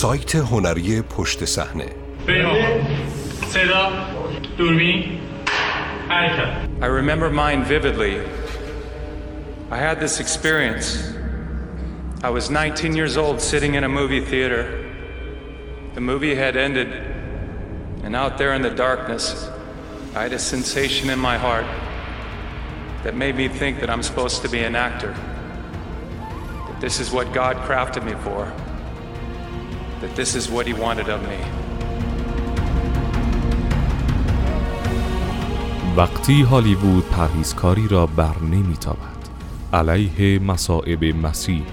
سایت هنری پشت صحنه صدا دوربین I remember mine vividly. I had this experience. I was 19 years old sitting in a movie theater. The movie had ended, and out there in the darkness, I had a sensation in my heart that made me think that I'm supposed to be an actor. That this is what God crafted me for. That this is what He wanted of me. وقتی هالیوود پرهیزکاری را بر نمیتابد علیه مصائب مسیح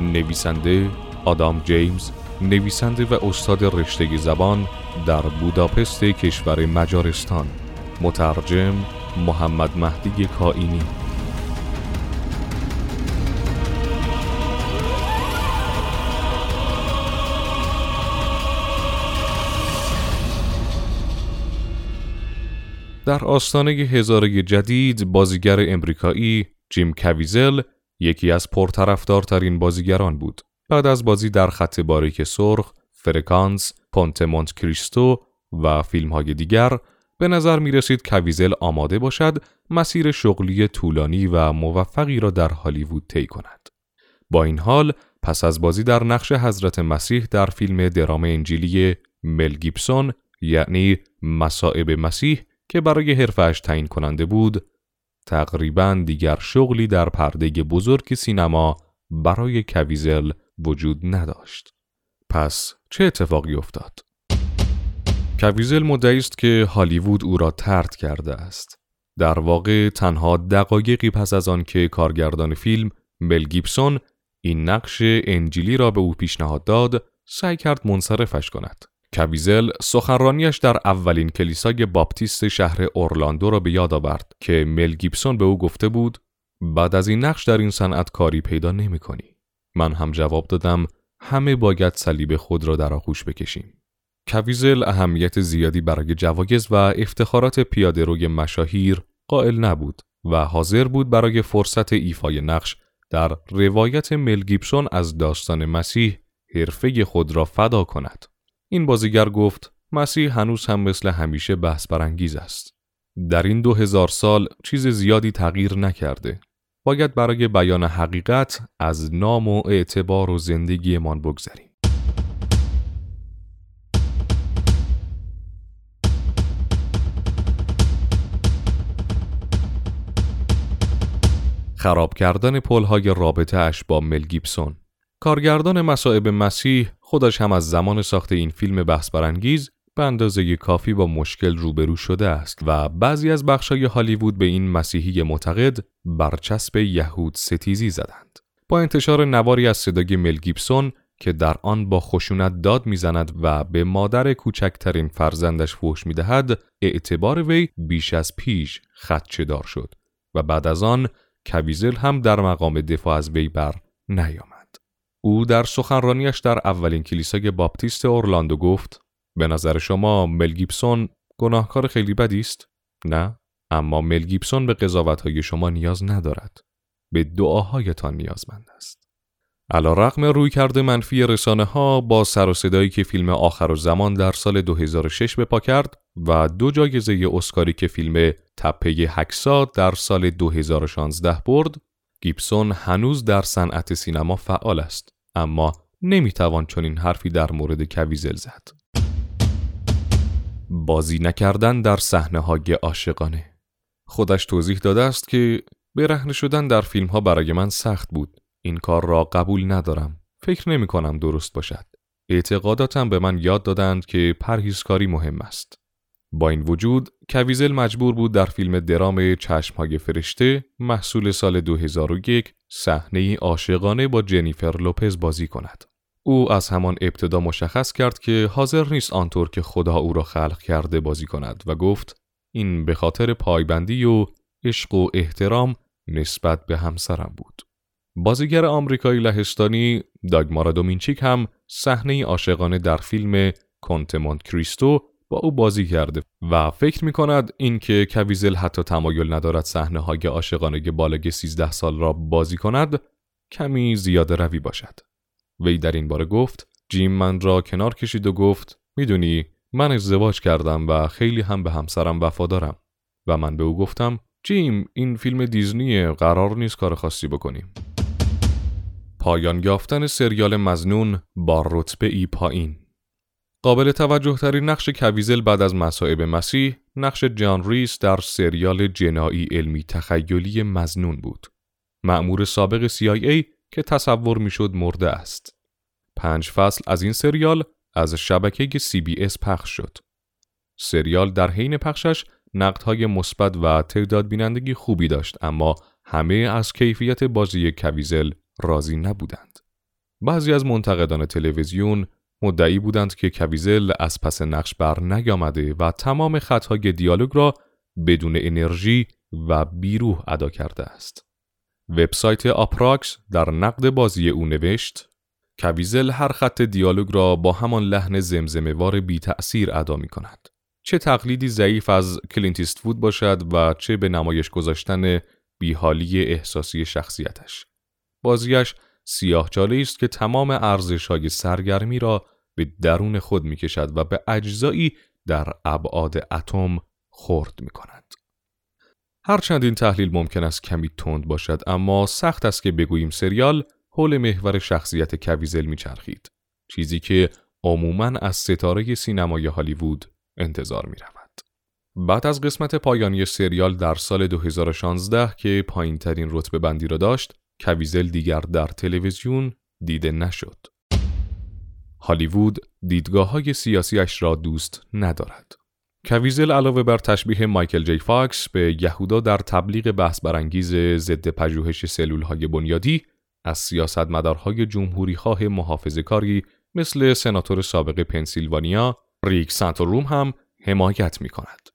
نویسنده آدام جیمز نویسنده و استاد رشته زبان در بوداپست کشور مجارستان مترجم محمد مهدی کائینی در آستانه هزاره جدید بازیگر امریکایی جیم کویزل یکی از پرطرفدارترین بازیگران بود. بعد از بازی در خط باریک سرخ، فرکانس، کنت مونت کریستو و فیلم های دیگر به نظر می رسید کویزل آماده باشد مسیر شغلی طولانی و موفقی را در هالیوود طی کند. با این حال پس از بازی در نقش حضرت مسیح در فیلم درام انجیلی مل گیبسون یعنی مصائب مسیح که برای حرفش تعیین کننده بود تقریبا دیگر شغلی در پرده بزرگ سینما برای کویزل وجود نداشت. پس چه اتفاقی افتاد؟ کویزل مدعی است که هالیوود او را ترد کرده است. در واقع تنها دقایقی پس از آن که کارگردان فیلم مل گیبسون این نقش انجیلی را به او پیشنهاد داد، سعی کرد منصرفش کند. کویزل سخنرانیش در اولین کلیسای باپتیست شهر اورلاندو را به یاد آورد که مل گیبسون به او گفته بود بعد از این نقش در این صنعت کاری پیدا نمی کنی. من هم جواب دادم همه باید صلیب خود را در آغوش بکشیم. کویزل اهمیت زیادی برای جوایز و افتخارات پیاده روی مشاهیر قائل نبود و حاضر بود برای فرصت ایفای نقش در روایت مل گیبسون از داستان مسیح حرفه خود را فدا کند. این بازیگر گفت مسیح هنوز هم مثل همیشه بحث برانگیز است. در این دو هزار سال چیز زیادی تغییر نکرده. باید برای بیان حقیقت از نام و اعتبار و زندگیمان بگذریم. خراب کردن پلهای رابطه اش با مل گیبسون کارگردان مسائب مسیح خودش هم از زمان ساخت این فیلم بحث برانگیز به اندازه کافی با مشکل روبرو شده است و بعضی از بخشای هالیوود به این مسیحی معتقد برچسب یهود ستیزی زدند. با انتشار نواری از صدای مل گیبسون که در آن با خشونت داد می‌زند و به مادر کوچکترین فرزندش فوش می‌دهد اعتبار وی بیش از پیش خدچه دار شد و بعد از آن کویزل هم در مقام دفاع از وی بر نیامد. او در سخنرانیش در اولین کلیسای باپتیست اورلاندو گفت به نظر شما مل گیبسون گناهکار خیلی بدی است؟ نه، اما مل گیبسون به قضاوتهای شما نیاز ندارد. به دعاهایتان نیازمند است. علی رغم رویکرد منفی رسانه ها با سر و صدایی که فیلم آخرالزمان در سال 2006 به پا کرد و دو جایزه اسکاری که فیلم تپه هکسا در سال 2016 برد گیبسون هنوز در صنعت سینما فعال است اما نمی‌توان چنین حرفی در مورد کویزل زد. بازی نکردن در صحنه های عاشقانه خودش توضیح داده است که برهنه شدن در فیلم ها برای من سخت بود. این کار را قبول ندارم. فکر نمی کنم درست باشد. اعتقاداتم به من یاد دادند که پرهیزکاری مهم است. با این وجود کویزل مجبور بود در فیلم درام چشمهای فرشته محصول سال 2001 صحنه عاشقانه با جنیفر لوپز بازی کند. او از همان ابتدا مشخص کرد که حاضر نیست آنطور که خدا او را خلق کرده بازی کند و گفت این به خاطر پایبندی و عشق و احترام نسبت به همسرم بود. بازیگر آمریکایی لهستانی داگمارا دومینچیک هم صحنه عاشقانه در فیلم کنتمونت کریستو او بازی کرده و فکر می کند اینکه کویزل حتی تمایل ندارد صحنه های عاشقانه بالای 13 سال را بازی کند کمی زیاده روی باشد. وی در این باره گفت جیم من را کنار کشید و گفت می‌دونی من ازدواج کردم و خیلی هم به همسرم وفادارم و من به او گفتم جیم این فیلم دیزنیه قرار نیست کار خاصی بکنیم. پایان یافتن سریال مزنون با رتبه ای پایین. قابل توجه ترین نقش کویزل بعد از مصائب مسیح نقش جان ریس در سریال جنایی علمی تخیلی مزنون بود. معمور سابق CIA که تصور می‌شد مرده است. پنج فصل از این سریال از شبکه CBS پخش شد. سریال در حین پخشش نقدهای مثبت و تعداد بینندگی خوبی داشت اما همه از کیفیت بازی کویزل راضی نبودند. بعضی از منتقدان تلویزیون مدعی بودند که کویزل از پس نقش بر نیامده و تمام خطهای دیالوگ را بدون انرژی و بیروح ادا کرده است. وبسایت آپراکس در نقد بازی او نوشت کویزل هر خط دیالوگ را با همان لحن زمزمه بی تأثیر ادا می کند. چه تقلیدی ضعیف از کلینت ایستوود باشد و چه به نمایش گذاشتن بیحالی احساسی شخصیتش. بازیش سیاه است که تمام ارزش های سرگرمی را به درون خود می کشد و به اجزایی در ابعاد اتم خرد می کند. هرچند این تحلیل ممکن است کمی تند باشد اما سخت است که بگوییم سریال حول محور شخصیت کویزل میچرخید چیزی که عموما از ستاره سینمای هالیوود انتظار می رود. بعد از قسمت پایانی سریال در سال 2016 که پایین ترین رتبه بندی را داشت کویزل دیگر در تلویزیون دیده نشد. هالیوود دیدگاه های سیاسیش را دوست ندارد. کویزل علاوه بر تشبیه مایکل جی فاکس به یهودا در تبلیغ بحث برانگیز ضد پژوهش سلول های بنیادی از سیاستمدارهای جمهوری خواه محافظ کاری مثل سناتور سابق پنسیلوانیا ریک سنتروم هم حمایت می کند.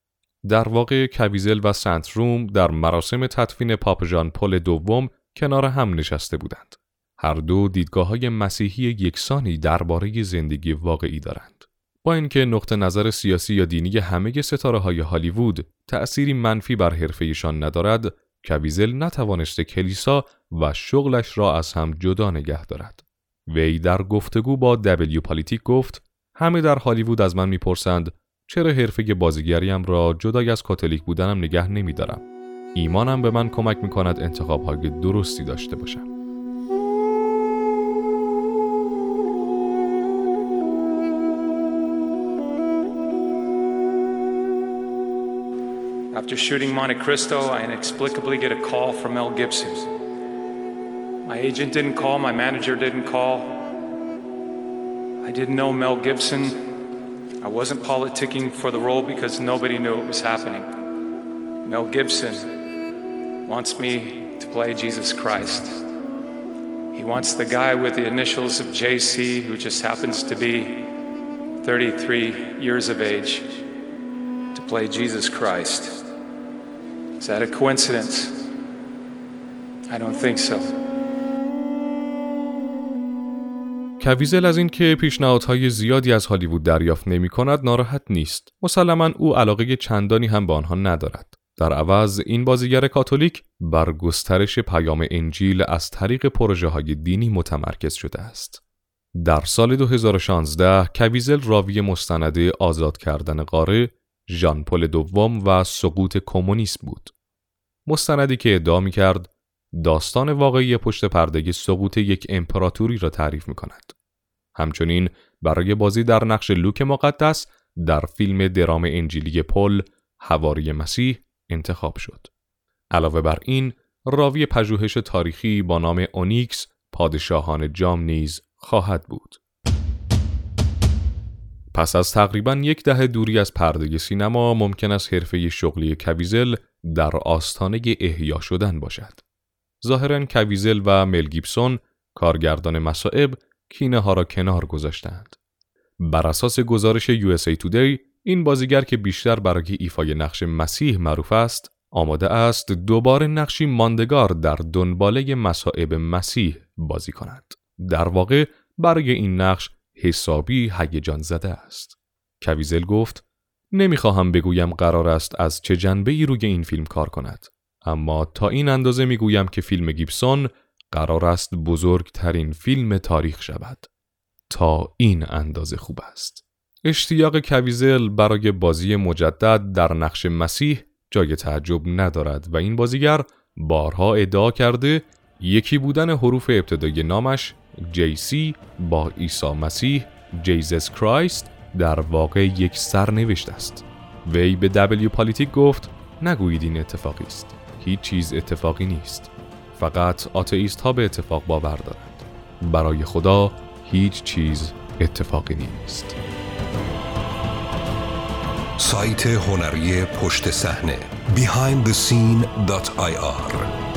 در واقع کویزل و سنتروم در مراسم تدفین پاپ ژان پل دوم کنار هم نشسته بودند. هر دو دیدگاه های مسیحی یکسانی درباره زندگی واقعی دارند. با اینکه نقطه نظر سیاسی یا دینی همه ستاره های هالیوود تأثیری منفی بر حرفهشان ندارد، کویزل نتوانسته کلیسا و شغلش را از هم جدا نگه دارد. وی در گفتگو با دبلیو پالیتیک گفت همه در هالیوود از من می‌پرسند چرا حرفه بازیگریم را جدای از کاتولیک بودنم نگه نمیدارم. ایمانم به من کمک می کند انتخاب درستی داشته باشم. After shooting Monte Cristo, I inexplicably get a call from Mel Gibson. My agent didn't call, my manager didn't call. I didn't know Mel Gibson. I wasn't politicking for the role because nobody knew it was happening. Mel Gibson wants me to play Jesus Christ. He wants the guy with the initials of JC, who just happens to be 33 years of age, to play Jesus Christ. Is that a coincidence? I don't think so. کویزل از اینکه پیشنهادهای زیادی از هالیوود دریافت نمی کند ناراحت نیست. مسلما او علاقه چندانی هم به آنها ندارد. در عوض این بازیگر کاتولیک بر گسترش پیام انجیل از طریق پروژه های دینی متمرکز شده است. در سال 2016 کویزل راوی مستند آزاد کردن قاره ژان پل دوم و سقوط کمونیسم بود. مستندی که ادعا می کرد داستان واقعی پشت پرده سقوط یک امپراتوری را تعریف می کند. همچنین برای بازی در نقش لوک مقدس در فیلم درام انجیلی پل حواری مسیح انتخاب شد. علاوه بر این راوی پژوهش تاریخی با نام اونیکس پادشاهان جام نیز خواهد بود. پس از تقریبا یک دهه دوری از پرده سینما ممکن است حرفه شغلی کویزل در آستانه احیا شدن باشد. ظاهرا کویزل و مل گیبسون کارگردان مصائب کینه ها را کنار گذاشتند. بر اساس گزارش USA Today این بازیگر که بیشتر برای ایفای نقش مسیح معروف است آماده است دوباره نقشی ماندگار در دنباله مصائب مسیح بازی کند. در واقع برای این نقش حسابی هیجان زده است. کویزل گفت نمی‌خواهم بگویم قرار است از چه جنبه ای روی این فیلم کار کند. اما تا این اندازه می‌گویم که فیلم گیبسون قرار است بزرگترین فیلم تاریخ شود. تا این اندازه خوب است. اشتیاق کویزل برای بازی مجدد در نقش مسیح جای تعجب ندارد و این بازیگر بارها ادعا کرده یکی بودن حروف ابتدای نامش جیسی با عیسی مسیح جیزس کرایست در واقع یک سرنوشت است. وی به دبلیو پالیتیک گفت نگویید این اتفاقی است. هیچ چیز اتفاقی نیست. فقط آتئیست ها به اتفاق باور دارند. برای خدا هیچ چیز اتفاقی نیست. سایت هنری پشت صحنه behindthescene.ir